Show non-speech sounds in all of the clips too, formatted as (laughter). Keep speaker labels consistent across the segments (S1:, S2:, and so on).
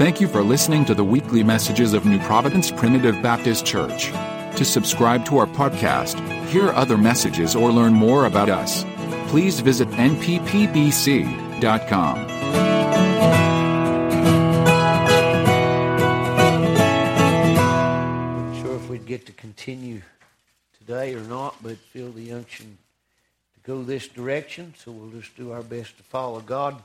S1: Thank you for listening to the weekly messages of New Providence Primitive Baptist Church. To subscribe to our podcast, hear other messages, or learn more about us, please visit nppbc.com.
S2: Not sure if we'd get to continue today or not, but feel the unction to go this direction, so we'll just do our best to follow God.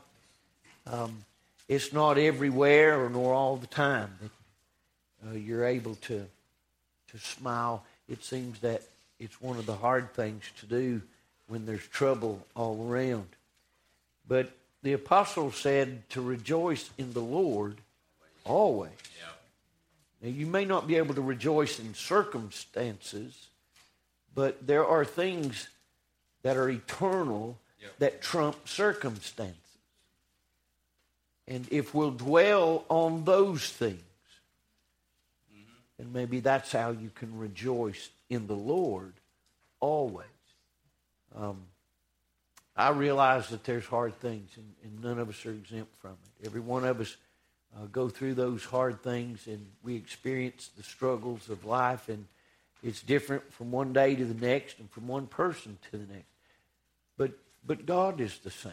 S2: Um, it's not everywhere or nor all the time that uh, you're able to to smile. It seems that it's one of the hard things to do when there's trouble all around. But the apostle said to rejoice in the Lord always. Now, you may not be able to rejoice in circumstances, but there are things that are eternal that trump circumstances. And if we'll dwell on those things, and maybe that's how you can rejoice in the Lord always. Um, I realize that there's hard things, and, and none of us are exempt from it. Every one of us uh, go through those hard things, and we experience the struggles of life, and it's different from one day to the next, and from one person to the next. But but God is the same,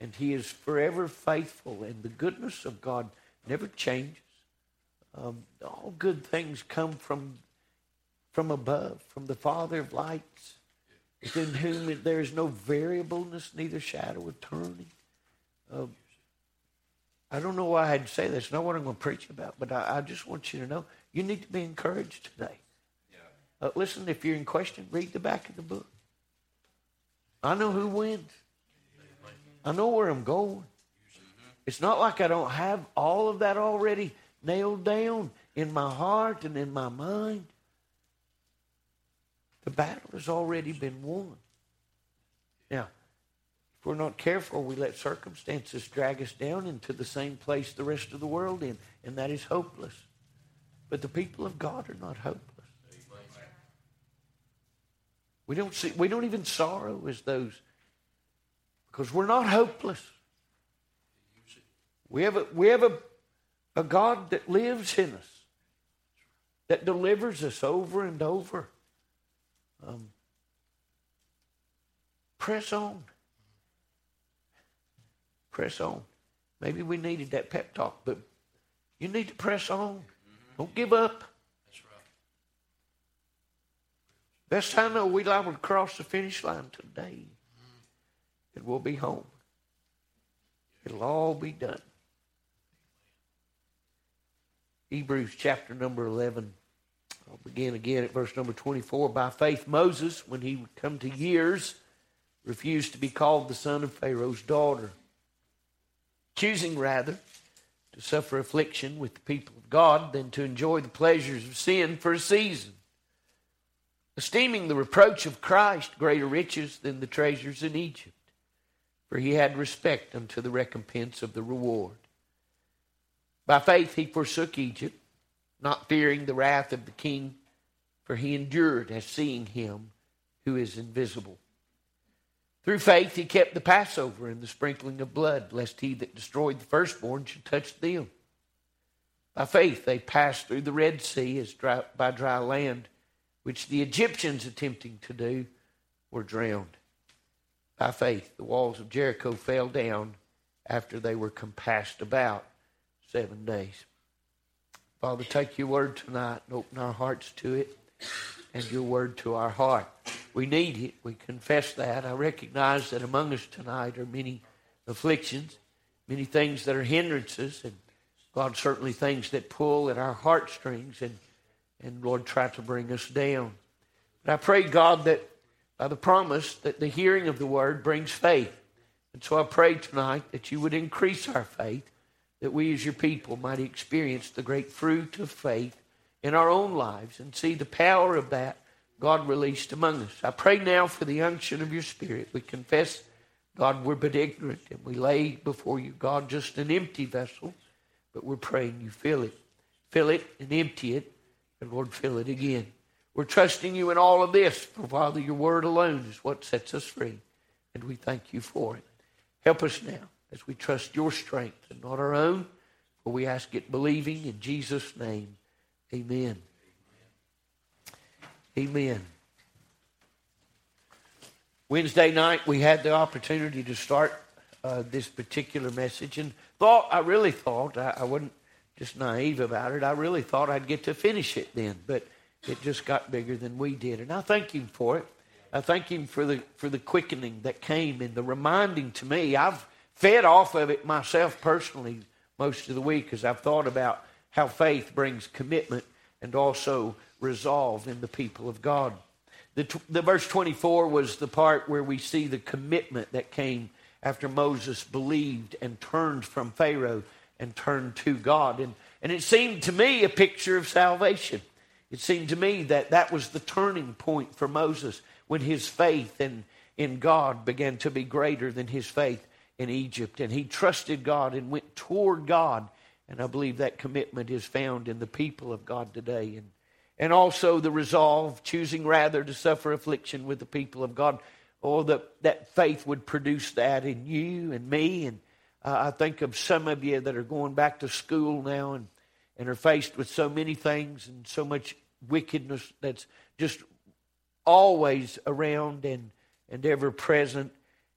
S2: and He is forever faithful, and the goodness of God never changes. Um, all good things come from from above, from the Father of lights, within whom there is no variableness, neither shadow of turning. Uh, I don't know why I had to say this. Not what I'm going to preach about, but I, I just want you to know you need to be encouraged today. Uh, listen, if you're in question, read the back of the book. I know who wins. I know where I'm going. It's not like I don't have all of that already nailed down in my heart and in my mind. The battle has already been won. Now, if we're not careful, we let circumstances drag us down into the same place the rest of the world in, and that is hopeless. But the people of God are not hopeless. We don't see we don't even sorrow as those because we're not hopeless. We have a we have a, a God that lives in us, that delivers us over and over. Um, press on. Press on. Maybe we needed that pep talk, but you need to press on. Don't give up.
S3: That's right.
S2: Best I know, we liable to cross the finish line today, and we'll be home. It'll all be done. Hebrews chapter number 11. I'll begin again at verse number 24. By faith, Moses, when he would come to years, refused to be called the son of Pharaoh's daughter, choosing rather to suffer affliction with the people of God than to enjoy the pleasures of sin for a season, esteeming the reproach of Christ greater riches than the treasures in Egypt, for he had respect unto the recompense of the reward. By faith he forsook Egypt, not fearing the wrath of the king, for he endured as seeing him who is invisible. Through faith he kept the Passover and the sprinkling of blood, lest he that destroyed the firstborn should touch them. By faith they passed through the Red Sea as dry, by dry land, which the Egyptians attempting to do were drowned. By faith the walls of Jericho fell down after they were compassed about seven days. Father, take your word tonight and open our hearts to it and your word to our heart. We need it. We confess that. I recognize that among us tonight are many afflictions, many things that are hindrances, and God, certainly things that pull at our heartstrings and, and Lord, try to bring us down. But I pray, God, that by the promise that the hearing of the word brings faith. And so I pray tonight that you would increase our faith that we as your people might experience the great fruit of faith in our own lives and see the power of that God released among us. I pray now for the unction of your Spirit. We confess, God, we're but ignorant and we lay before you, God, just an empty vessel, but we're praying you fill it. Fill it and empty it, and Lord, fill it again. We're trusting you in all of this, for Father, your word alone is what sets us free, and we thank you for it. Help us now as we trust your strength and not our own. For we ask it believing in Jesus' name. Amen. Amen. Wednesday night, we had the opportunity to start uh, this particular message and thought, I really thought, I, I wasn't just naive about it, I really thought I'd get to finish it then, but it just got bigger than we did. And I thank Him for it. I thank Him for the, for the quickening that came and the reminding to me. I've fed off of it myself personally most of the week as I've thought about how faith brings commitment and also resolve in the people of God. The, the verse 24 was the part where we see the commitment that came after Moses believed and turned from Pharaoh and turned to God. And, and it seemed to me a picture of salvation. It seemed to me that that was the turning point for Moses when his faith in, in God began to be greater than his faith in Egypt. And he trusted God and went toward God. And I believe that commitment is found in the people of God today. And, and also the resolve, choosing rather to suffer affliction with the people of God. Oh, that, that faith would produce that in you and me. And uh, I think of some of you that are going back to school now and, and are faced with so many things and so much wickedness that's just always around and, and ever present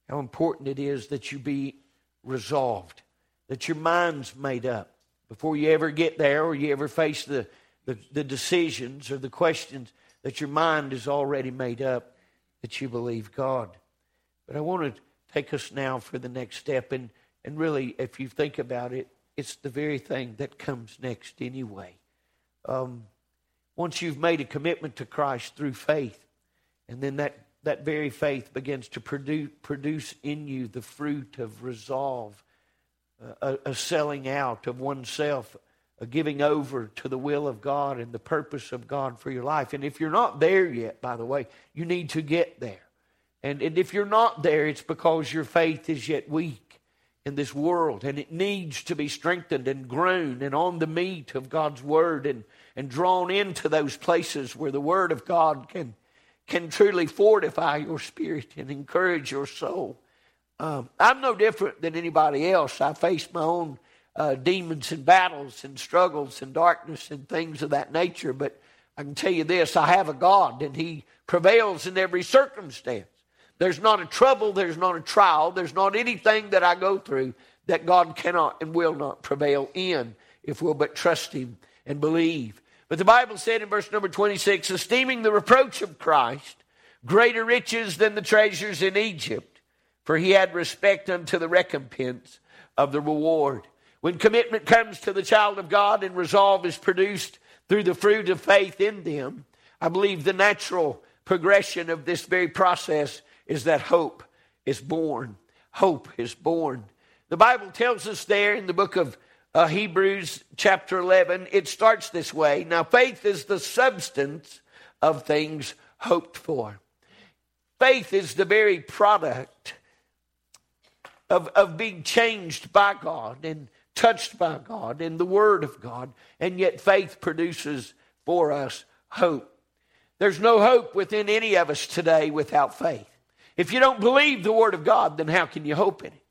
S2: how important it is that you be resolved, that your mind's made up before you ever get there or you ever face the, the, the decisions or the questions, that your mind is already made up that you believe God. But I want to take us now for the next step. And, and really, if you think about it, it's the very thing that comes next anyway. Um, once you've made a commitment to Christ through faith, and then that that very faith begins to produce, produce in you the fruit of resolve, uh, a, a selling out of oneself, a giving over to the will of God and the purpose of God for your life. And if you're not there yet, by the way, you need to get there. And, and if you're not there, it's because your faith is yet weak in this world and it needs to be strengthened and grown and on the meat of God's Word and, and drawn into those places where the Word of God can can truly fortify your spirit and encourage your soul. Um, I'm no different than anybody else. I face my own uh, demons and battles and struggles and darkness and things of that nature, but I can tell you this I have a God and He prevails in every circumstance. There's not a trouble, there's not a trial, there's not anything that I go through that God cannot and will not prevail in if we'll but trust Him and believe. But the Bible said in verse number 26 esteeming the reproach of Christ greater riches than the treasures in Egypt, for he had respect unto the recompense of the reward. When commitment comes to the child of God and resolve is produced through the fruit of faith in them, I believe the natural progression of this very process is that hope is born. Hope is born. The Bible tells us there in the book of uh, Hebrews chapter 11, it starts this way. Now, faith is the substance of things hoped for. Faith is the very product of, of being changed by God and touched by God and the Word of God, and yet faith produces for us hope. There's no hope within any of us today without faith. If you don't believe the Word of God, then how can you hope in it?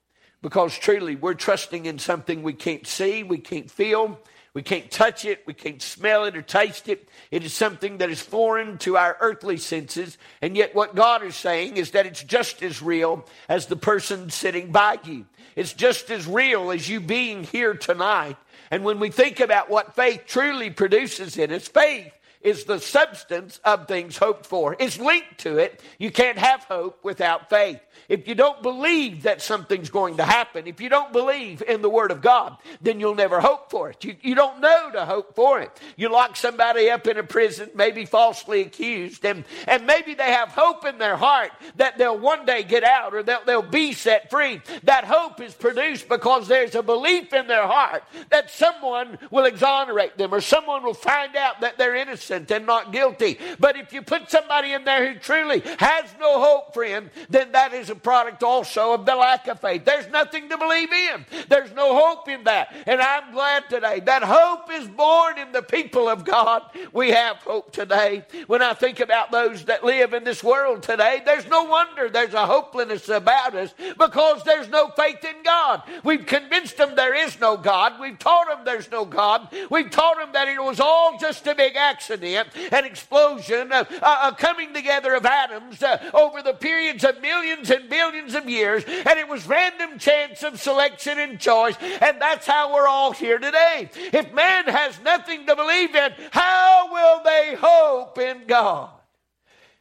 S2: because truly we're trusting in something we can't see, we can't feel, we can't touch it, we can't smell it or taste it. It is something that is foreign to our earthly senses. And yet, what God is saying is that it's just as real as the person sitting by you. It's just as real as you being here tonight. And when we think about what faith truly produces in us, faith is the substance of things hoped for. It's linked to it. You can't have hope without faith. If you don't believe that something's going to happen, if you don't believe in the Word of God, then you'll never hope for it. You, you don't know to hope for it. You lock somebody up in a prison, maybe falsely accused, and, and maybe they have hope in their heart that they'll one day get out or they'll, they'll be set free. That hope is produced because there's a belief in their heart that someone will exonerate them or someone will find out that they're innocent innocent and not guilty. But if you put somebody in there who truly has no hope, friend, then that is a product also of the lack of faith. There's nothing to believe in. There's no hope in that. And I'm glad today that hope is born in the people of God. We have hope today. When I think about those that live in this world today, there's no wonder there's a hopelessness about us because there's no faith in God. We've convinced them there is no God. We've taught them there's no God. We've taught them that it was all just a big accident, an explosion, a, a coming together of atoms uh, over the periods of millions and billions of years, and it was random chance of selection and choice, and that's how we're all here today. If man has nothing to believe in, how will they hope in God?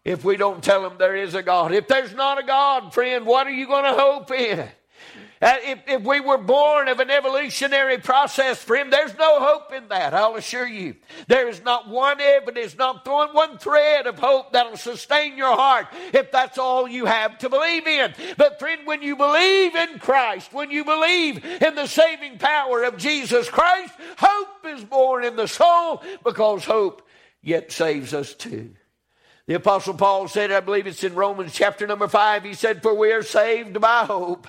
S2: If we don't tell them there is a God. If there's not a God, friend, what are you going to hope in? Uh, if, if we were born of an evolutionary process, friend, there's no hope in that, I'll assure you. There is not one evidence, not one thread of hope that'll sustain your heart if that's all you have to believe in. But, friend, when you believe in Christ, when you believe in the saving power of Jesus Christ, hope is born in the soul because hope yet saves us too. The Apostle Paul said, I believe it's in Romans chapter number 5, he said, For we are saved by hope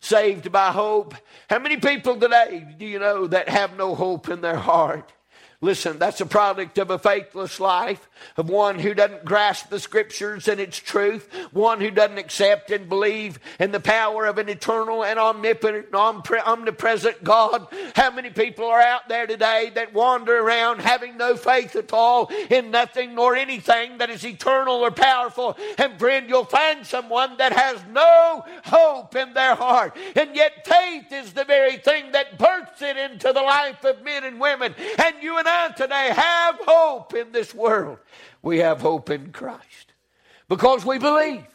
S2: saved by hope. How many people today do you know that have no hope in their heart? Listen, that's a product of a faithless life, of one who doesn't grasp the scriptures and its truth, one who doesn't accept and believe in the power of an eternal and omnipotent, omnipresent God. How many people are out there today that wander around having no faith at all in nothing nor anything that is eternal or powerful? And friend, you'll find someone that has no hope in their heart. And yet faith is the very thing that births it into the life of men and women. And you and Today have hope in this world. We have hope in Christ because we believe.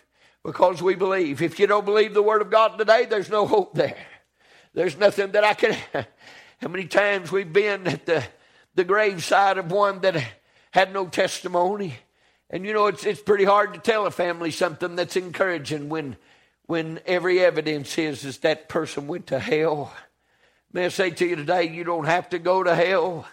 S2: Because we believe. If you don't believe the Word of God today, there's no hope there. There's nothing that I can. (laughs) How many times we've been at the, the graveside of one that had no testimony? And you know, it's, it's pretty hard to tell a family something that's encouraging when, when every evidence is, is that person went to hell. May I say to you today, you don't have to go to hell.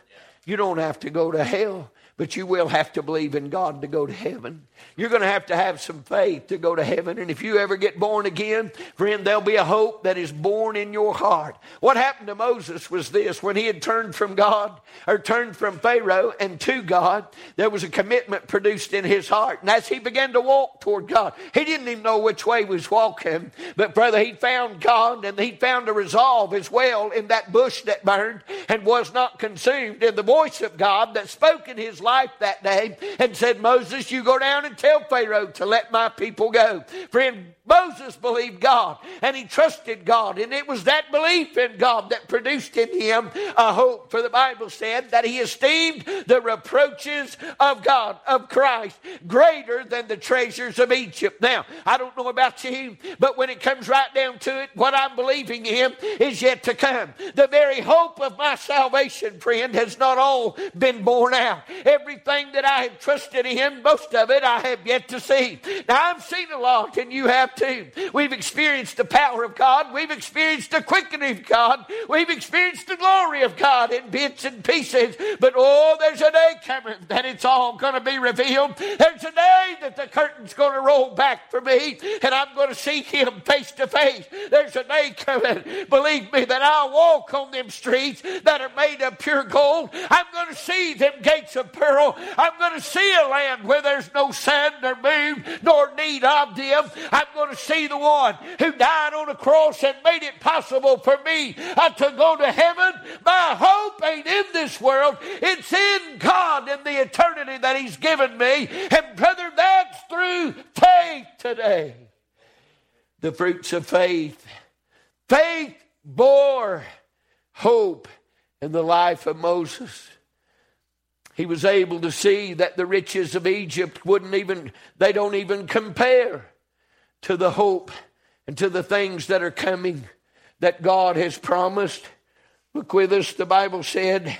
S2: You don't have to go to hell, but you will have to believe in God to go to heaven. You're going to have to have some faith to go to heaven. And if you ever get born again, friend, there'll be a hope that is born in your heart. What happened to Moses was this when he had turned from God, or turned from Pharaoh and to God, there was a commitment produced in his heart. And as he began to walk toward God, he didn't even know which way he was walking. But, brother, he found God and he found a resolve as well in that bush that burned and was not consumed. in the voice of God that spoke in his life that day and said, Moses, you go down and tell Pharaoh to let my people go. Friend, Moses believed God and he trusted God, and it was that belief in God that produced in him a hope. For the Bible said that he esteemed the reproaches of God, of Christ, greater than the treasures of Egypt. Now, I don't know about you, but when it comes right down to it, what I'm believing in is yet to come. The very hope of my salvation, friend, has not all been borne out. Everything that I have trusted in, most of it I have yet to see. Now, I've seen a lot, and you have We've experienced the power of God. We've experienced the quickening of God. We've experienced the glory of God in bits and pieces. But oh, there's a day coming that it's all going to be revealed. There's a day that the curtain's going to roll back for me and I'm going to see Him face to face. There's a day coming, believe me, that I'll walk on them streets that are made of pure gold. I'm going to see them gates of pearl. I'm going to see a land where there's no sun nor moon nor need of them. I'm going to see the one who died on a cross and made it possible for me uh, to go to heaven. My hope ain't in this world, it's in God and the eternity that He's given me. And, brother, that's through faith today. The fruits of faith. Faith bore hope in the life of Moses. He was able to see that the riches of Egypt wouldn't even, they don't even compare to the hope and to the things that are coming that God has promised. Look with us, the Bible said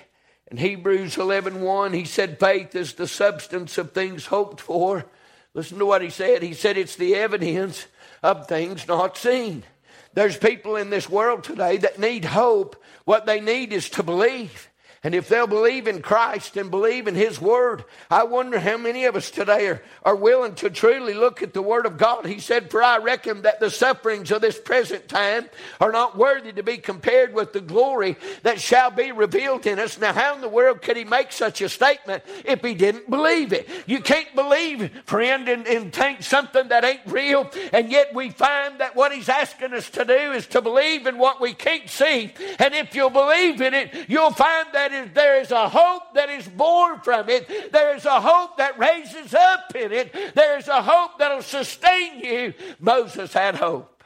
S2: in Hebrews 11 1, he said, faith is the substance of things hoped for. Listen to what he said. He said it's the evidence of things not seen. There's people in this world today that need hope. What they need is to believe. And if they'll believe in Christ and believe in His Word, I wonder how many of us today are, are willing to truly look at the Word of God. He said, For I reckon that the sufferings of this present time are not worthy to be compared with the glory that shall be revealed in us. Now, how in the world could He make such a statement if He didn't believe it? You can't believe, friend, and, and think something that ain't real, and yet we find that what He's asking us to do is to believe in what we can't see. And if you'll believe in it, you'll find that that is, there is a hope that is born from it. There is a hope that raises up in it. There is a hope that'll sustain you. Moses had hope.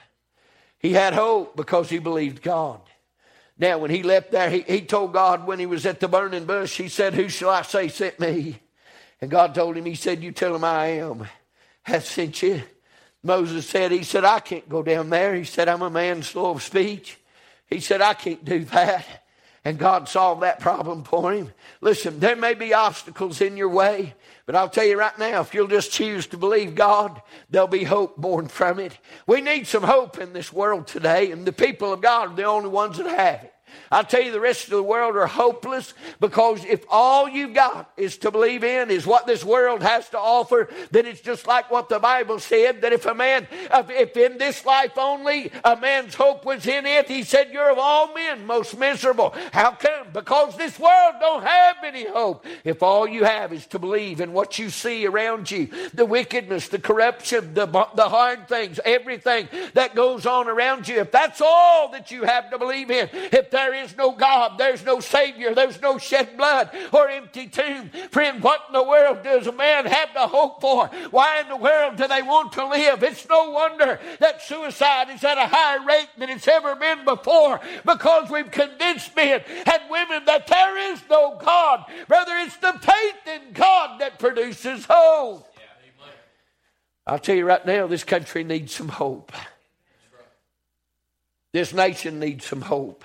S2: He had hope because he believed God. Now, when he left there, he, he told God when he was at the burning bush, he said, Who shall I say sent me? And God told him, He said, You tell him I am, has sent you. Moses said, He said, I can't go down there. He said, I'm a man slow of speech. He said, I can't do that and God solved that problem for him. Listen, there may be obstacles in your way, but I'll tell you right now, if you'll just choose to believe God, there'll be hope born from it. We need some hope in this world today, and the people of God are the only ones that have it. I tell you, the rest of the world are hopeless because if all you've got is to believe in is what this world has to offer, then it's just like what the Bible said that if a man, if in this life only a man's hope was in it, he said, You're of all men most miserable. How come? Because this world don't have any hope. If all you have is to believe in what you see around you, the wickedness, the corruption, the, the hard things, everything that goes on around you, if that's all that you have to believe in, if that there is no God, there's no Savior, there's no shed blood or empty tomb. Friend, what in the world does a man have to hope for? Why in the world do they want to live? It's no wonder that suicide is at a higher rate than it's ever been before because we've convinced men and women that there is no God. Brother, it's the faith in God that produces hope. I'll tell you right now, this country needs some hope. This nation needs some hope.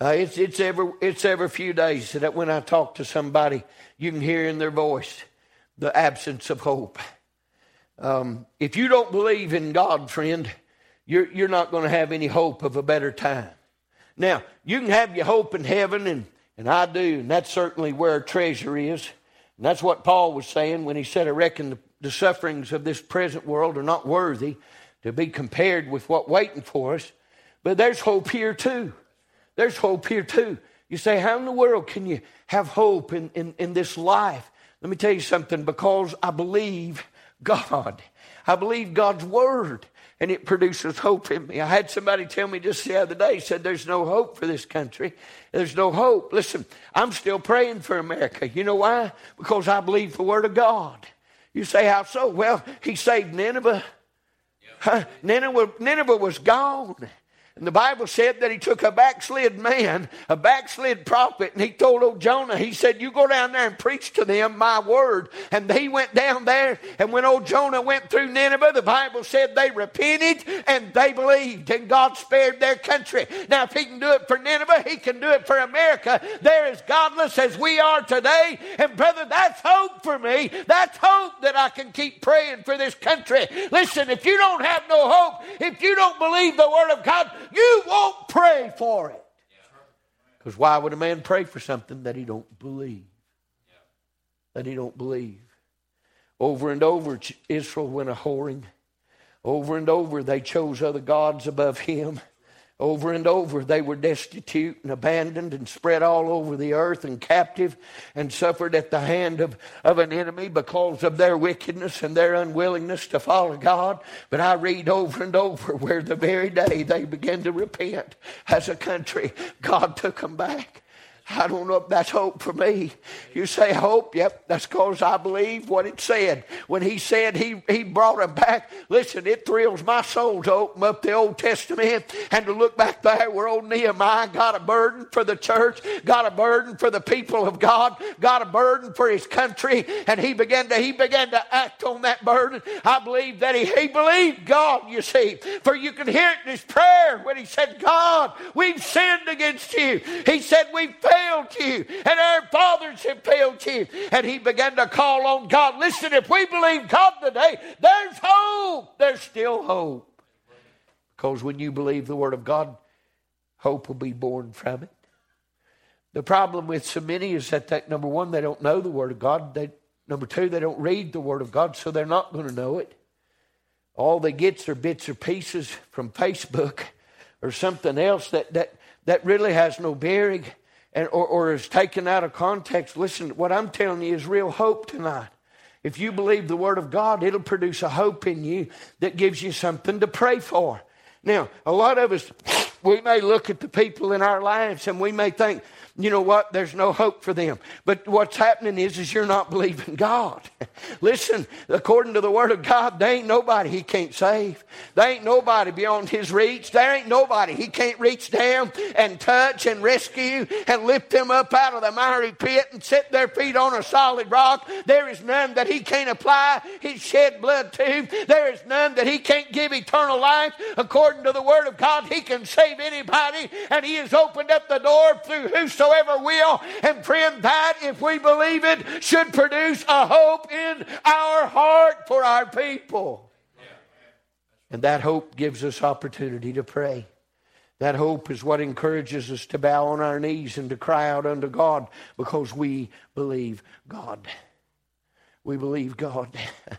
S2: Uh, it's, it's, every, it's every few days that when I talk to somebody, you can hear in their voice the absence of hope. Um, if you don't believe in God, friend, you're, you're not going to have any hope of a better time. Now, you can have your hope in heaven, and, and I do, and that's certainly where treasure is. And that's what Paul was saying when he said, I reckon the, the sufferings of this present world are not worthy to be compared with what waiting for us. But there's hope here too. There's hope here too. You say, How in the world can you have hope in, in, in this life? Let me tell you something because I believe God. I believe God's word and it produces hope in me. I had somebody tell me just the other day, said there's no hope for this country. There's no hope. Listen, I'm still praying for America. You know why? Because I believe the word of God. You say, how so? Well, he saved Nineveh. Huh? Nineveh, Nineveh was gone. And the Bible said that he took a backslid man, a backslid prophet, and he told old Jonah, he said, You go down there and preach to them my word. And he went down there, and when old Jonah went through Nineveh, the Bible said they repented and they believed, and God spared their country. Now, if he can do it for Nineveh, he can do it for America. They're as godless as we are today. And brother, that's hope for me. That's hope that I can keep praying for this country. Listen, if you don't have no hope, if you don't believe the word of God, you won't pray for it. Because why would a man pray for something that he don't believe? That he don't believe. Over and over, Israel went a whoring. Over and over, they chose other gods above him. Over and over, they were destitute and abandoned and spread all over the earth and captive and suffered at the hand of, of an enemy because of their wickedness and their unwillingness to follow God. But I read over and over where the very day they began to repent as a country, God took them back. I don't know if that's hope for me. You say hope? Yep, that's because I believe what it said. When he said he, he brought him back, listen, it thrills my soul to open up the Old Testament and to look back there where old Nehemiah got a burden for the church, got a burden for the people of God, got a burden for his country, and he began to he began to act on that burden. I believe that he, he believed God, you see. For you can hear it in his prayer when he said, God, we've sinned against you. He said, We've you, and our fathers have failed you. And he began to call on God. Listen, if we believe God today, there's hope. There's still hope. Because when you believe the Word of God, hope will be born from it. The problem with so many is that, that number one, they don't know the Word of God. They, number two, they don't read the Word of God, so they're not going to know it. All they get are bits or pieces from Facebook or something else that, that, that really has no bearing and, or, or is taken out of context. Listen, what I'm telling you is real hope tonight. If you believe the Word of God, it'll produce a hope in you that gives you something to pray for. Now, a lot of us, (sniffs) we may look at the people in our lives and we may think, you know what? There's no hope for them. But what's happening is, is you're not believing God. (laughs) Listen, according to the Word of God, there ain't nobody He can't save. There ain't nobody beyond His reach. There ain't nobody He can't reach down and touch and rescue and lift them up out of the miry pit and set their feet on a solid rock. There is none that He can't apply His shed blood to. There is none that He can't give eternal life. According to the Word of God, He can save anybody, and He has opened up the door through whosoever whosoever will. And friend, that, if we believe it, should produce a hope in our heart for our people. And that hope gives us opportunity to pray. That hope is what encourages us to bow on our knees and to cry out unto God because we believe God. We believe God.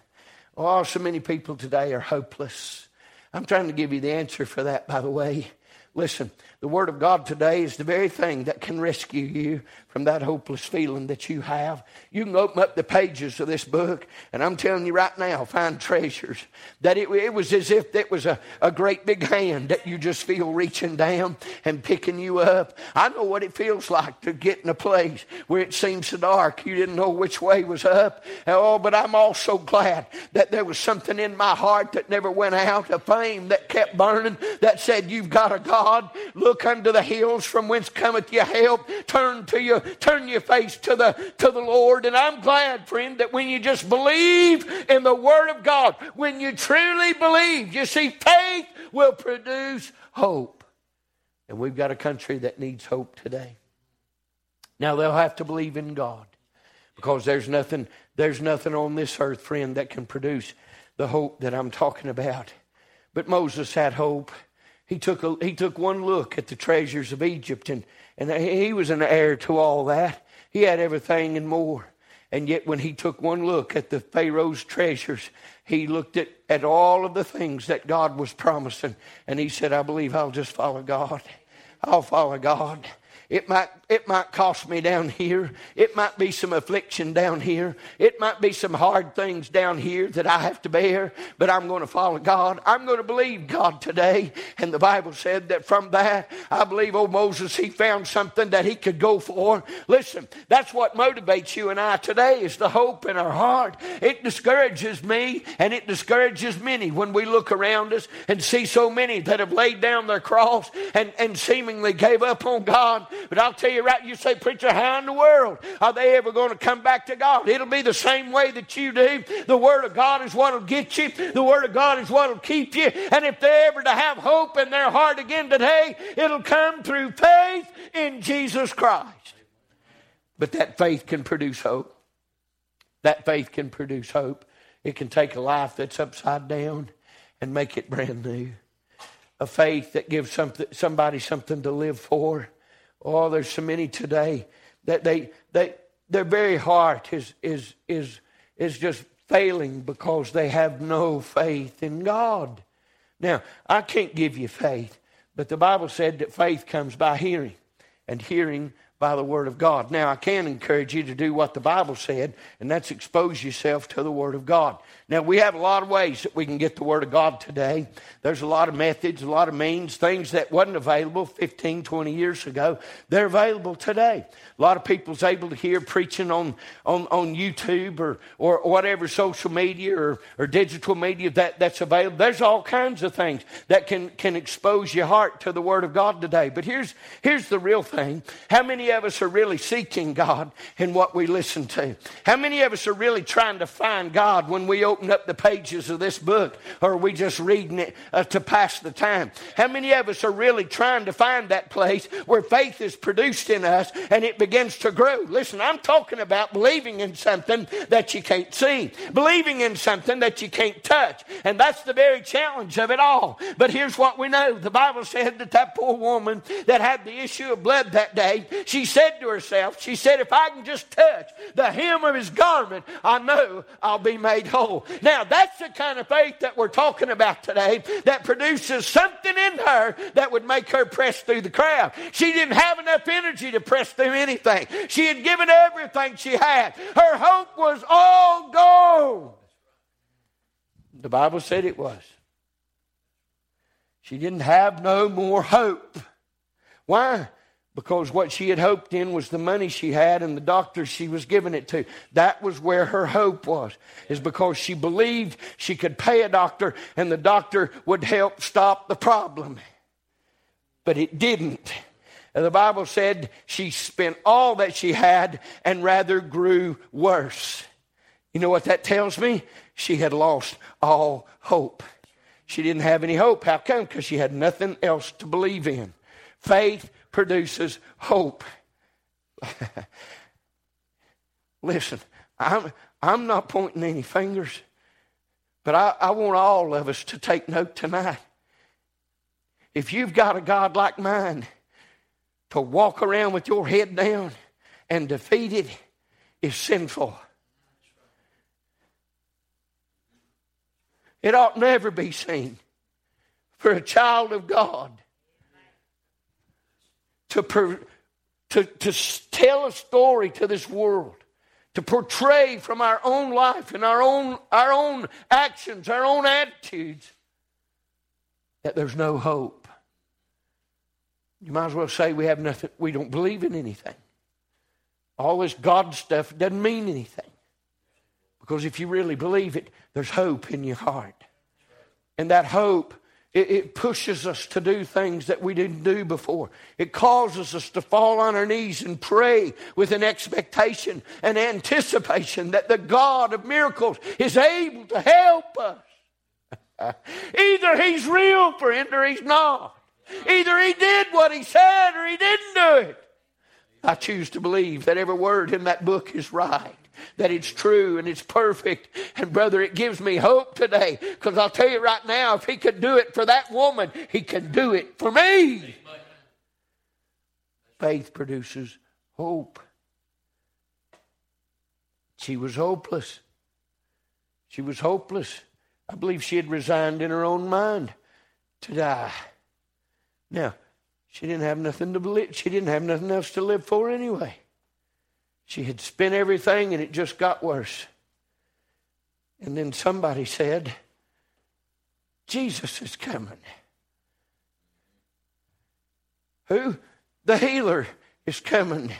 S2: (laughs) oh, so many people today are hopeless. I'm trying to give you the answer for that, by the way. Listen, the Word of God today is the very thing that can rescue you from that hopeless feeling that you have. You can open up the pages of this book, and I'm telling you right now, find treasures. That it, it was as if it was a, a great big hand that you just feel reaching down and picking you up. I know what it feels like to get in a place where it seems so dark, you didn't know which way was up. Oh, but I'm also glad that there was something in my heart that never went out, a flame that kept burning that said, You've got a God. Look unto the hills from whence cometh your help. Turn to you, turn your face to the to the Lord. And I'm glad, friend, that when you just believe in the Word of God, when you truly believe, you see, faith will produce hope. And we've got a country that needs hope today. Now they'll have to believe in God. Because there's nothing, there's nothing on this earth, friend, that can produce the hope that I'm talking about. But Moses had hope. He took, a, he took one look at the treasures of Egypt, and, and he was an heir to all that. He had everything and more. And yet, when he took one look at the Pharaoh's treasures, he looked at, at all of the things that God was promising, and he said, I believe I'll just follow God. I'll follow God. It might, it might cost me down here. It might be some affliction down here. It might be some hard things down here that I have to bear, but I'm going to follow God. I'm going to believe God today. And the Bible said that from that, I believe old Moses, he found something that he could go for. Listen, that's what motivates you and I today is the hope in our heart. It discourages me and it discourages many when we look around us and see so many that have laid down their cross and, and seemingly gave up on God. But I'll tell you right, you say, Preacher, how in the world are they ever going to come back to God? It'll be the same way that you do. The Word of God is what will get you, the Word of God is what will keep you. And if they're ever to have hope in their heart again today, it'll come through faith in Jesus Christ. But that faith can produce hope. That faith can produce hope. It can take a life that's upside down and make it brand new. A faith that gives somebody something to live for Oh, there's so many today that they, they their very heart is, is, is, is just failing because they have no faith in God. Now, I can't give you faith, but the Bible said that faith comes by hearing, and hearing by the Word of God. Now, I can encourage you to do what the Bible said, and that's expose yourself to the Word of God. Now, we have a lot of ways that we can get the Word of God today. There's a lot of methods, a lot of means, things that wasn't available 15, 20 years ago. They're available today. A lot of people's able to hear preaching on, on, on YouTube or, or whatever social media or, or digital media that, that's available. There's all kinds of things that can, can expose your heart to the Word of God today. But here's, here's the real thing. How many of us are really seeking God in what we listen to? How many of us are really trying to find God when we open open up the pages of this book or are we just reading it uh, to pass the time? How many of us are really trying to find that place where faith is produced in us and it begins to grow? Listen, I'm talking about believing in something that you can't see, believing in something that you can't touch. And that's the very challenge of it all. But here's what we know the Bible said that that poor woman that had the issue of blood that day, she She said to herself, She said, If I can just touch the hem of his garment, I know I'll be made whole. Now, that's the kind of faith that we're talking about today that produces something in her that would make her press through the crowd. She didn't have enough energy to press through anything. She had given everything she had. Her hope was all gone. The Bible said it was. She didn't have no more hope. Why? Because what she had hoped in was the money she had and the doctors she was giving it to. That was where her hope was, is because she believed she could pay a doctor and the doctor would help stop the problem. But it didn't. And The Bible said she spent all that she had and rather grew worse. You know what that tells me? She had lost all hope. She didn't have any hope. How come? Because she had nothing else to believe in. Faith produces hope. (laughs) Listen, I'm, I'm not pointing any fingers, but I, I want all of us to take note tonight. If you've got a God like mine, to walk around with your head down and defeated is sinful. It ought never be seen for a child of God to, per, to, to tell a story to this world, to portray from our own life and our own, our own actions, our own attitudes, that there's no hope. You might as well say we have nothing, we don't believe in anything. All this God stuff doesn't mean anything. Because if you really believe it, there's hope in your heart. And that hope, it, it, pushes us to do things that we didn't do before. It causes us to fall on our knees and pray with an expectation and anticipation that the God of miracles is able to help us. (laughs) Either He's real, friend, or He's not. Either He did what He said or He didn't do it. I choose to believe that every word in that book is right that it's true and it's perfect. And brother, it gives me hope today because I'll tell you right now, if he could do it for that woman, he can do it for me. Faith produces hope. She was hopeless. She was hopeless. I believe she had resigned in her own mind to die. Now, she didn't have nothing to live. She didn't have nothing else to live for anyway. She had spent everything and it just got worse. And then somebody said, Jesus is coming. Who? The healer is coming.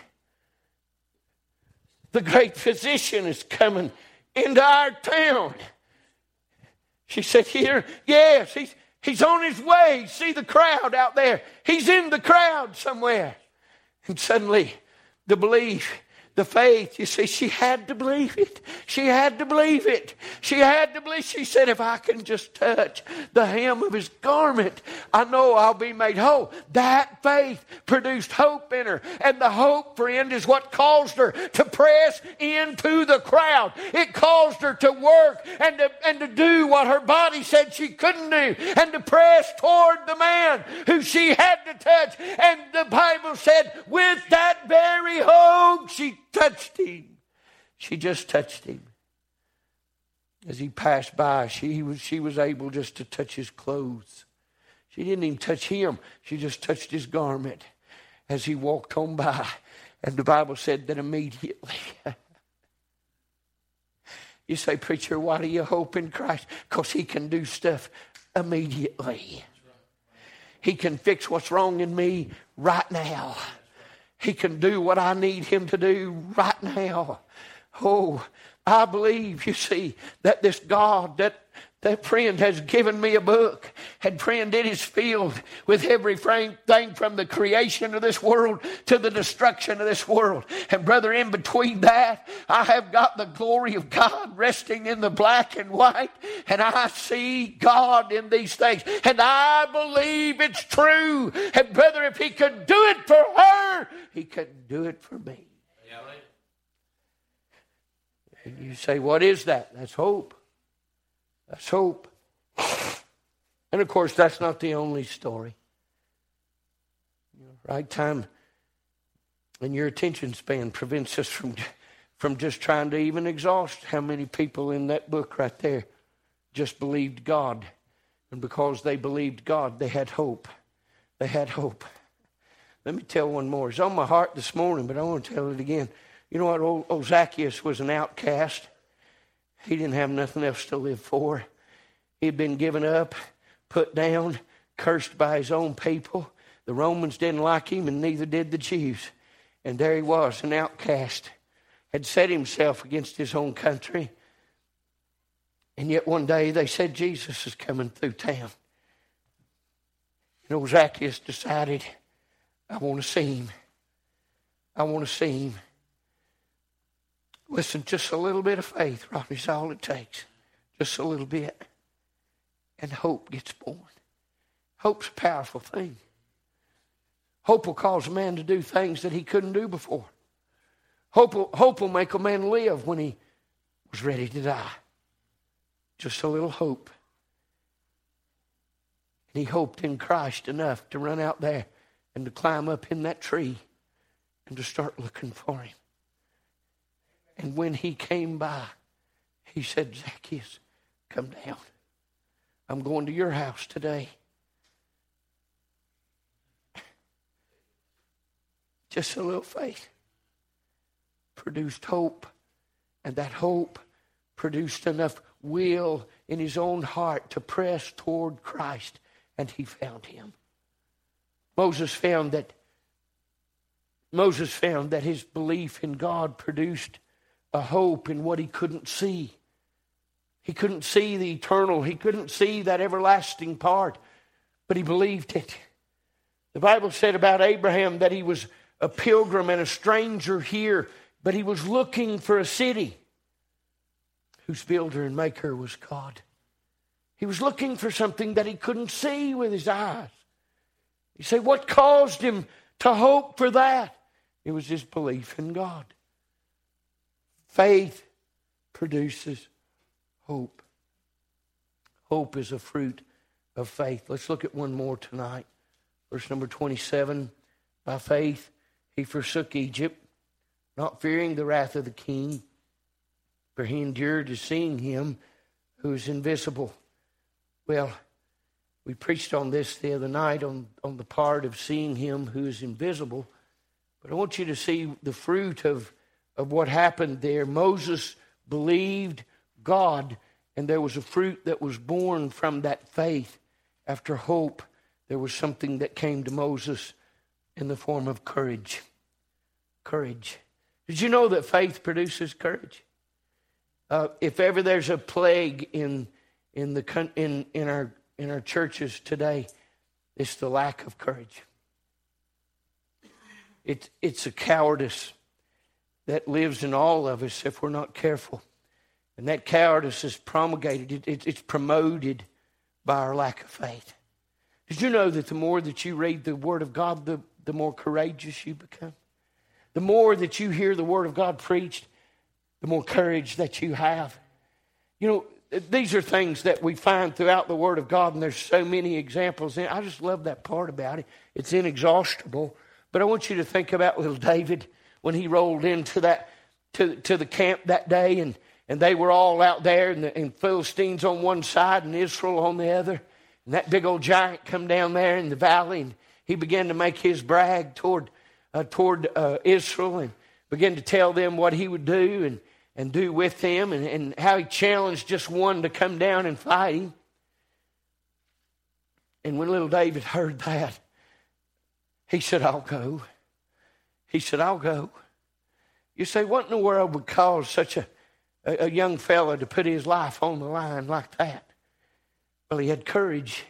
S2: The great physician is coming into our town. She said, Here, yes, he's, he's on his way. See the crowd out there. He's in the crowd somewhere. And suddenly, the belief the faith. You see, she had to believe it. She had to believe it. She had to believe. She said, if I can just touch the hem of his garment, I know I'll be made whole. That faith produced hope in her. And the hope, friend, is what caused her to press into the crowd. It caused her to work and to, and to do what her body said she couldn't do and to press toward the man who she had to touch. And the Bible said, with that very hope, she touched him. She just touched him. As he passed by, she was, she was able just to touch his clothes. She didn't even touch him, she just touched his garment as he walked on by. And the Bible said that immediately. (laughs) you say, Preacher, why do you hope in Christ? Because he can do stuff immediately. He can fix what's wrong in me right now. He can do what I need him to do right now. Oh, I believe, you see, that this God that that friend has given me a book, and friend, it is filled with every thing from the creation of this world to the destruction of this world. And brother, in between that, I have got the glory of God resting in the black and white, and I see God in these things, and I believe it's true. And brother, if He could do it for her, He can do it for me. And you say, What is that? That's hope. That's hope. And of course, that's not the only story. right time, And your attention span prevents us from, from just trying to even exhaust how many people in that book right there just believed God. And because they believed God, they had hope. They had hope. Let me tell one more. It's on my heart this morning, but I want to tell it again. You know what? Old, old Zacchaeus was an outcast. He didn't have nothing else to live for. He'd been given up, put down, cursed by his own people. The Romans didn't like him, and neither did the Jews. And there he was, an outcast, had set himself against his own country. And yet one day they said Jesus is coming through town. You know, Zacchaeus decided, I want to see him. I want to see him. Listen, just a little bit of faith, Rodney's all it takes. Just a little bit. And hope gets born. Hope's a powerful thing. Hope will cause a man to do things that he couldn't do before. Hope will, hope will make a man live when he was ready to die. Just a little hope. And he hoped in Christ enough to run out there and to climb up in that tree and to start looking for him. And when he came by, he said, Zacchaeus, come down. I'm going to your house today. Just a little faith produced hope, and that hope produced enough will in his own heart to press toward Christ, and he found him. Moses found that Moses found that his belief in God produced a hope in what he couldn't see. He couldn't see the eternal, he couldn't see that everlasting part, but he believed it. The Bible said about Abraham that he was a pilgrim and a stranger here, but he was looking for a city whose builder and maker was God. He was looking for something that he couldn't see with his eyes. You say, what caused him to hope for that? It was his belief in God. Faith produces hope. Hope is a fruit of faith. Let's look at one more tonight. Verse number 27 By faith he forsook Egypt, not fearing the wrath of the king, for he endured to seeing him who is invisible. Well, we preached on this the other night on, on the part of seeing him who is invisible. But I want you to see the fruit of of what happened there. Moses believed God, and there was a fruit that was born from that faith. After hope, there was something that came to Moses in the form of courage. Courage. Did you know that faith produces courage? Uh, if ever there's a plague in in the in in our in our churches today, it's the lack of courage. It's it's a cowardice that lives in all of us if we're not careful. And that cowardice is promulgated, it, it, it's promoted by our lack of faith. Did you know that the more that you read the Word of God, the, the more courageous you become? The more that you hear the Word of God preached, the more courage that you have. You know, these are things that we find throughout the Word of God, and there's so many examples. I just love that part about it. It's inexhaustible. But I want you to think about little David when he rolled into that to, to the camp that day and, and they were all out there and, the, and Philistines on one side and Israel on the other. And that big old giant come down there in the valley and he began to make his brag toward, uh, toward uh, Israel and began to tell them what he would do and, and do with them and, and how he challenged just one to come down and fight him. And when little David heard that, he said, I'll go. He said, I'll go. You say, what in the world would cause such a, a, a young fellow to put his life on the line like that? Well, he had courage.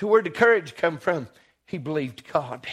S2: So where did courage come from? He believed God.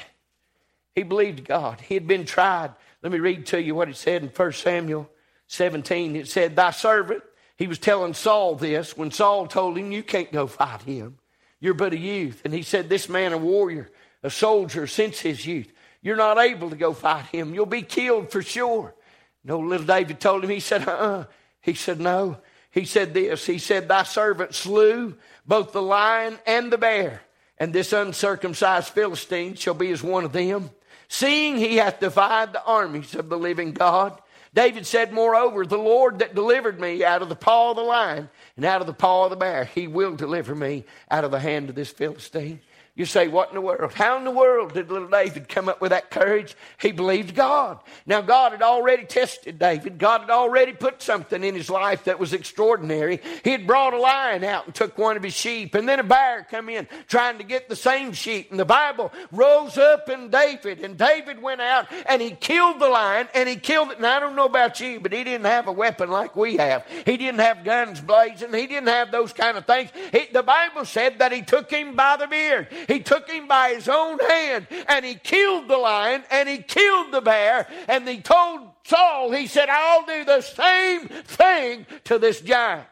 S2: He believed God. He had been tried. Let me read to you what it said in 1 Samuel 17. It said, Thy servant, he was telling Saul this when Saul told him, You can't go fight him. You're but a youth. And he said, This man, a warrior, a soldier since his youth. You're not able to go fight him. You'll be killed for sure. No, little David told him, he said, uh uh He said, No. He said this He said, Thy servant slew both the lion and the bear, and this uncircumcised Philistine shall be as one of them. seeing he hath defied the armies of the living God. David said, Moreover, the Lord that delivered me out of the paw of the lion and out of the paw of the bear, he will deliver me out of the hand of this Philistine. You say, What in the world? How in the world did little David come up with that courage? He believed God. Now, God had already tested David. God had already put something in his life that was extraordinary. He had brought a lion out and took one of his sheep, and then a bear come in trying to get the same sheep. And the Bible rose up in David, and David went out and he killed the lion, and he killed it. And I don't know about you, but he didn't have a weapon like we have. He didn't have guns blazing. He didn't have those kind of things. He, the Bible said that he took him by the beard. He took him by his own hand and he killed the lion and he killed the bear. And he told Saul, he said, I'll do the same thing to this giant.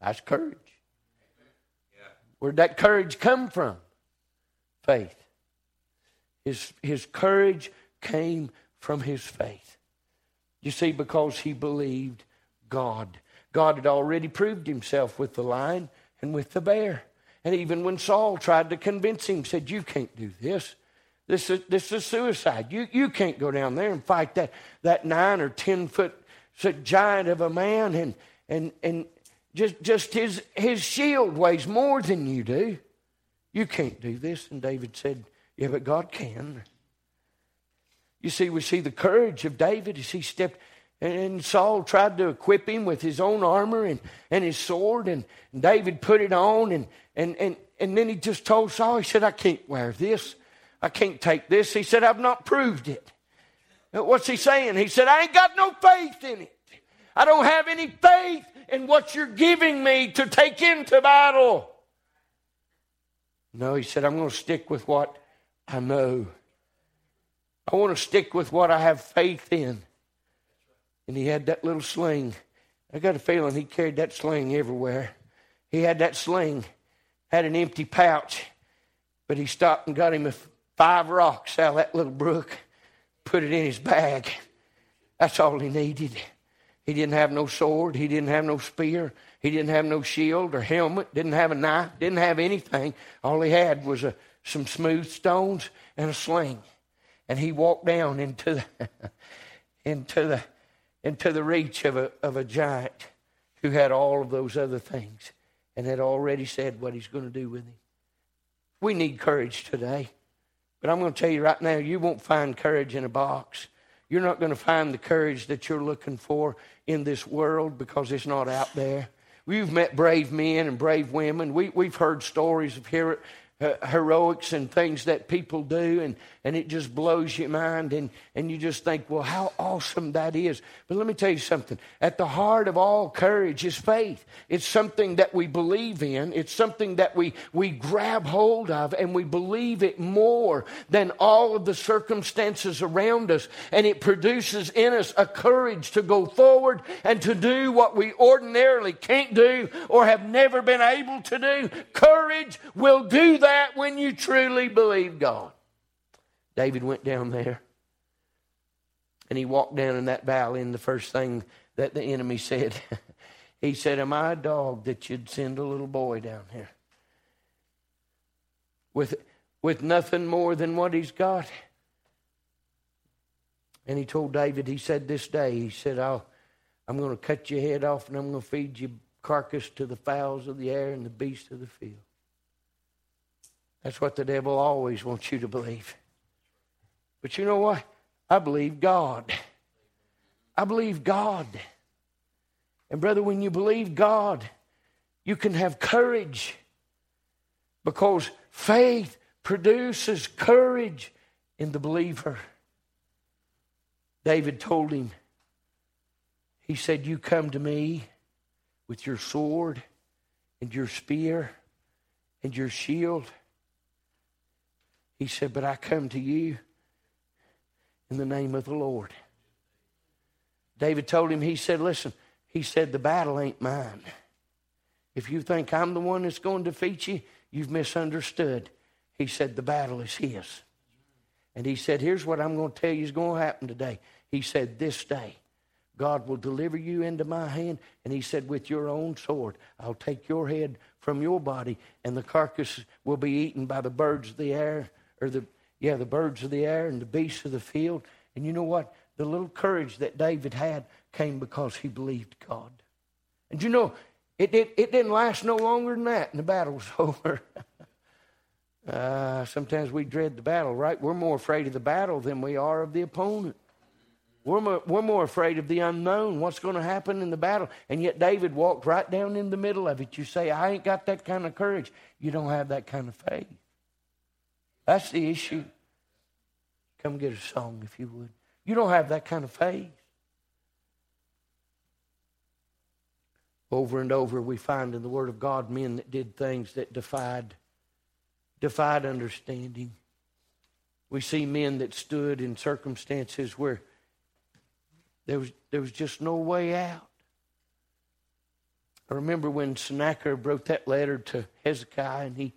S2: That's courage. Where'd that courage come from? Faith. His, his courage came from his faith. You see, because he believed God. God had already proved himself with the lion and with the bear. And even when Saul tried to convince him, said, You can't do this. This is, this is suicide. You, you can't go down there and fight that, that nine or ten foot giant of a man and, and, and just, just his, his shield weighs more than you do. You can't do this. And David said, Yeah, but God can. You see, we see the courage of David as he stepped and Saul tried to equip him with his own armor and, and his sword, and David put it on, and, and, and, and then he just told Saul, he said, I can't wear this. I can't take this. He said, I've not proved it. Uh, what's he saying? He said, I ain't got no faith in it. I don't have any faith in what you're giving me to take into battle. No, he said, I'm going to stick with what I know. I want to stick with what I have faith in and he had that little sling. I got a feeling he carried that sling everywhere. He had that sling, had an empty pouch, but he stopped and got him five rocks out of that little brook, put it in his bag. That's all he needed. He didn't have no sword. He didn't have no spear. He didn't have no shield or helmet. Didn't have a knife. Didn't have anything. All he had was a, some smooth stones and a sling. And he walked down into the, (laughs) into the into the reach of a, of a giant who had all of those other things and had already said what he's going to do with him. We need courage today. But I'm going to tell you right now, you won't find courage in a box. You're not going to find the courage that you're looking for in this world because it's not out there. We've met brave men and brave women. We, we've heard stories of hero, heroics and things that people do, and, and it just blows your mind, and, and you just think, well, how awesome that is. But let me tell you something. At the heart of all courage is faith. It's something that we believe in, it's something that we, we grab hold of, and we believe it more than all of the circumstances around us, and it produces in us a courage to go forward and to do what we ordinarily can't do or have never been able to do. Courage will do that that when you truly believe God. David went down there and he walked down in that valley, and the first thing that the enemy said, (laughs) he said, Am I a dog that you'd send a little boy down here? With, with nothing more than what he's got. And he told David, he said, This day, he said, I'll, I'm going to cut your head off and I'm going to feed your carcass to the fowls of the air and the beasts of the field. That's what the devil always wants you to believe. But you know what? I believe God. I believe God. And, brother, when you believe God, you can have courage because faith produces courage in the believer. David told him, he said, You come to me with your sword and your spear and your shield. He said, But I come to you in the name of the Lord. David told him, He said, Listen, he said, The battle ain't mine. If you think I'm the one that's going to defeat you, you've misunderstood. He said, The battle is His. And he said, Here's what I'm going to tell you is going to happen today. He said, This day, God will deliver you into my hand. And he said, With your own sword, I'll take your head from your body, and the carcass will be eaten by the birds of the air or the yeah, the birds of the air and the beasts of the field. And you know what? The little courage that David had came because he believed God. And you know, it, it, it didn't last no longer than that, and the battle was (laughs) over. uh, sometimes we dread the battle, right? We're more afraid of the battle than we are of the opponent. We're more, we're more afraid of the unknown, what's going to happen in the battle. And yet David walked right down in the middle of it. You say, I ain't got that kind of courage. You don't have that kind of faith. That's the issue. Come get a song if you would. You don't have that kind of faith. Over and over, we find in the Word of God men that did things that defied, defied understanding. We see men that stood in circumstances where there was, there was just no way out. I remember when Sennacherib wrote that letter to Hezekiah and he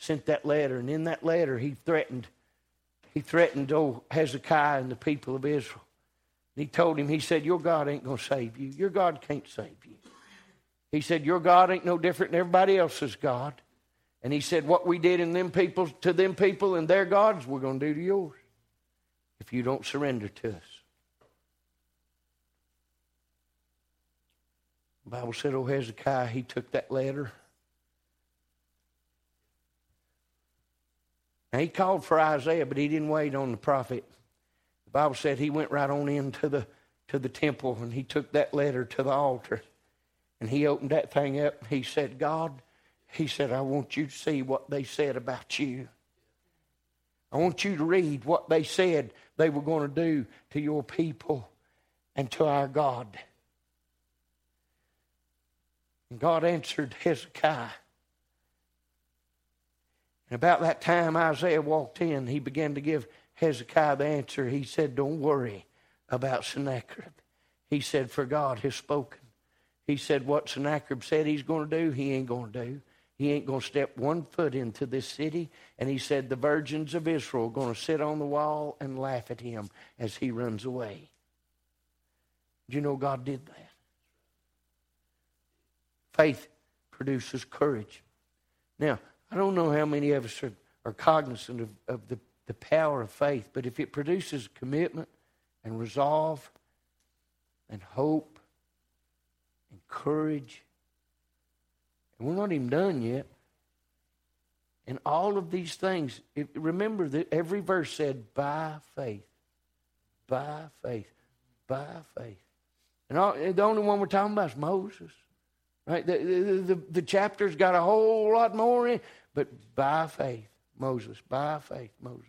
S2: sent that letter, and in that letter he threatened, he threatened old Hezekiah and the people of Israel. And he told him, he said, Your God ain't gonna save you. Your God can't save you. He said, Your God ain't no different than everybody else's God. And he said, What we did in them people to them people and their gods, we're gonna do to yours. If you don't surrender to us. The Bible said, Oh, Hezekiah, he took that letter. Now, he called for Isaiah, but he didn't wait on the prophet. The Bible said he went right on into the, to the temple and he took that letter to the altar. And he opened that thing up. He said, God, he said, I want you to see what they said about you. I want you to read what they said they were going to do to your people and to our God. And God answered Hezekiah. And about that time, Isaiah walked in. He began to give Hezekiah the answer. He said, Don't worry about Sennacherib. He said, For God has spoken. He said, What Sennacherib said he's going to do, he ain't going to do. He ain't going to step one foot into this city. And he said, The virgins of Israel are going to sit on the wall and laugh at him as he runs away. Do you know God did that? Faith produces courage. Now, I don't know how many of us are, are cognizant of, of the, the power of faith, but if it produces commitment and resolve and hope and courage, and we're not even done yet, and all of these things, it, remember that every verse said, by faith, by faith, by faith. And all, the only one we're talking about is Moses. Right? The, the, the, the chapter's got a whole lot more in but by faith, Moses, by faith, Moses.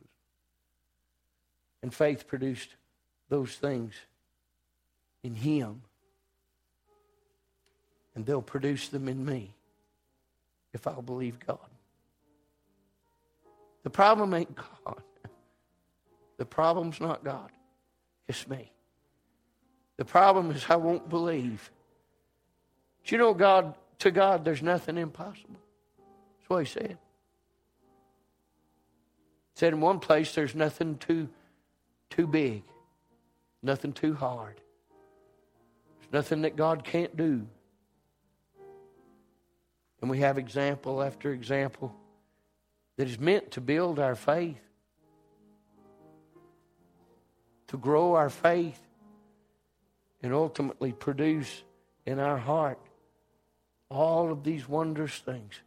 S2: And faith produced those things in him. And they'll produce them in me if I'll believe God. The problem ain't God. The problem's not God. It's me. The problem is I won't believe. But you know, God, to God, there's nothing impossible. What he said. He said in one place, there's nothing too, too big, nothing too hard. There's nothing that God can't do. And we have example after example that is meant to build our faith, to grow our faith, and ultimately produce in our heart all of these wondrous things.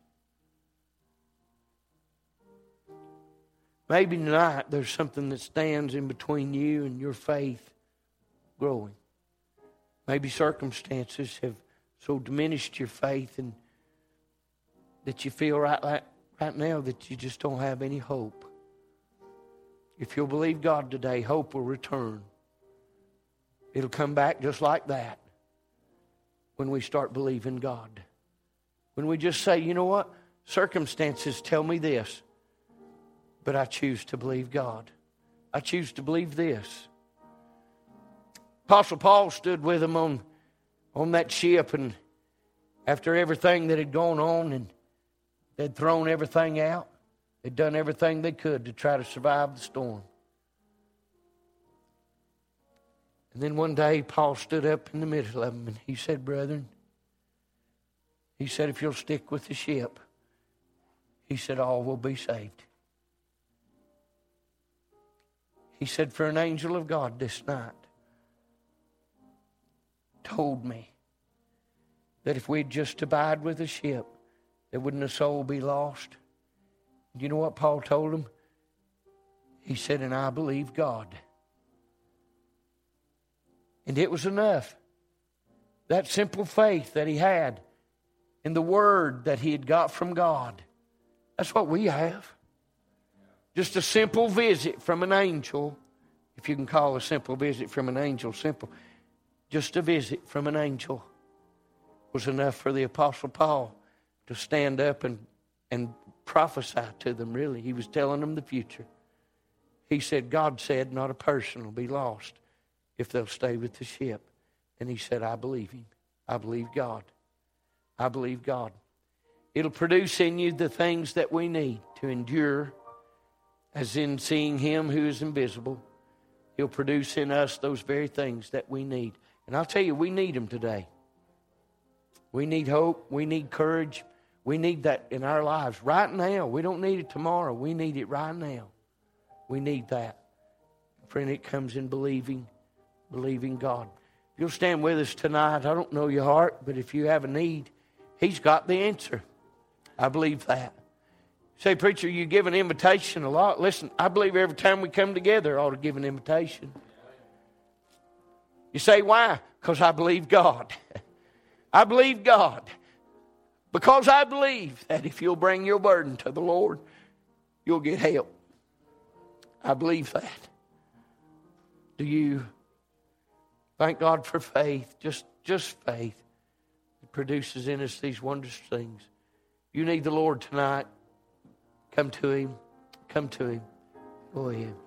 S2: Maybe tonight there's something that stands in between you and your faith growing. Maybe circumstances have so diminished your faith and that you feel right like right now that you just don't have any hope. If you'll believe God today, hope will return. It'll come back just like that when we start believing God. When we just say, you know what? Circumstances tell me this, but I choose to believe God. I choose to believe this. Apostle Paul stood with them on, on that ship, and after everything that had gone on, and they'd thrown everything out, they'd done everything they could to try to survive the storm. And then one day, Paul stood up in the middle of them and he said, Brethren, he said, if you'll stick with the ship, he said, all will be saved. He said, For an angel of God this night told me that if we'd just abide with the ship, there wouldn't a soul be lost. Do you know what Paul told him? He said, And I believe God. And it was enough. That simple faith that he had in the word that he had got from God. That's what we have. Just a simple visit from an angel, if you can call a simple visit from an angel simple. Just a visit from an angel was enough for the Apostle Paul to stand up and, and prophesy to them, really. He was telling them the future. He said, God said, not a person will be lost if they'll stay with the ship. And he said, I believe him. I believe God. I believe God. It'll produce in you the things that we need to endure, as in seeing him who is invisible. He'll produce in us those very things that we need. And I'll tell you, we need Him today. We need hope. We need courage. We need that in our lives right now. We don't need it tomorrow. We need it right now. We need that. Friend, it comes in believing, believing God. If you'll stand with us tonight, I don't know your heart, but if you have a need, He's got the answer. I believe that. Say, preacher, you give an invitation a lot. Listen, I believe every time we come together, I ought to give an invitation. You say, why? Because I believe God. (laughs) I believe God. Because I believe that if you'll bring your burden to the Lord, you'll get help. I believe that. Do you thank God for faith? Just just faith. It produces in us these wondrous things. You need the Lord tonight. Come to him. Come to him. Go ahead.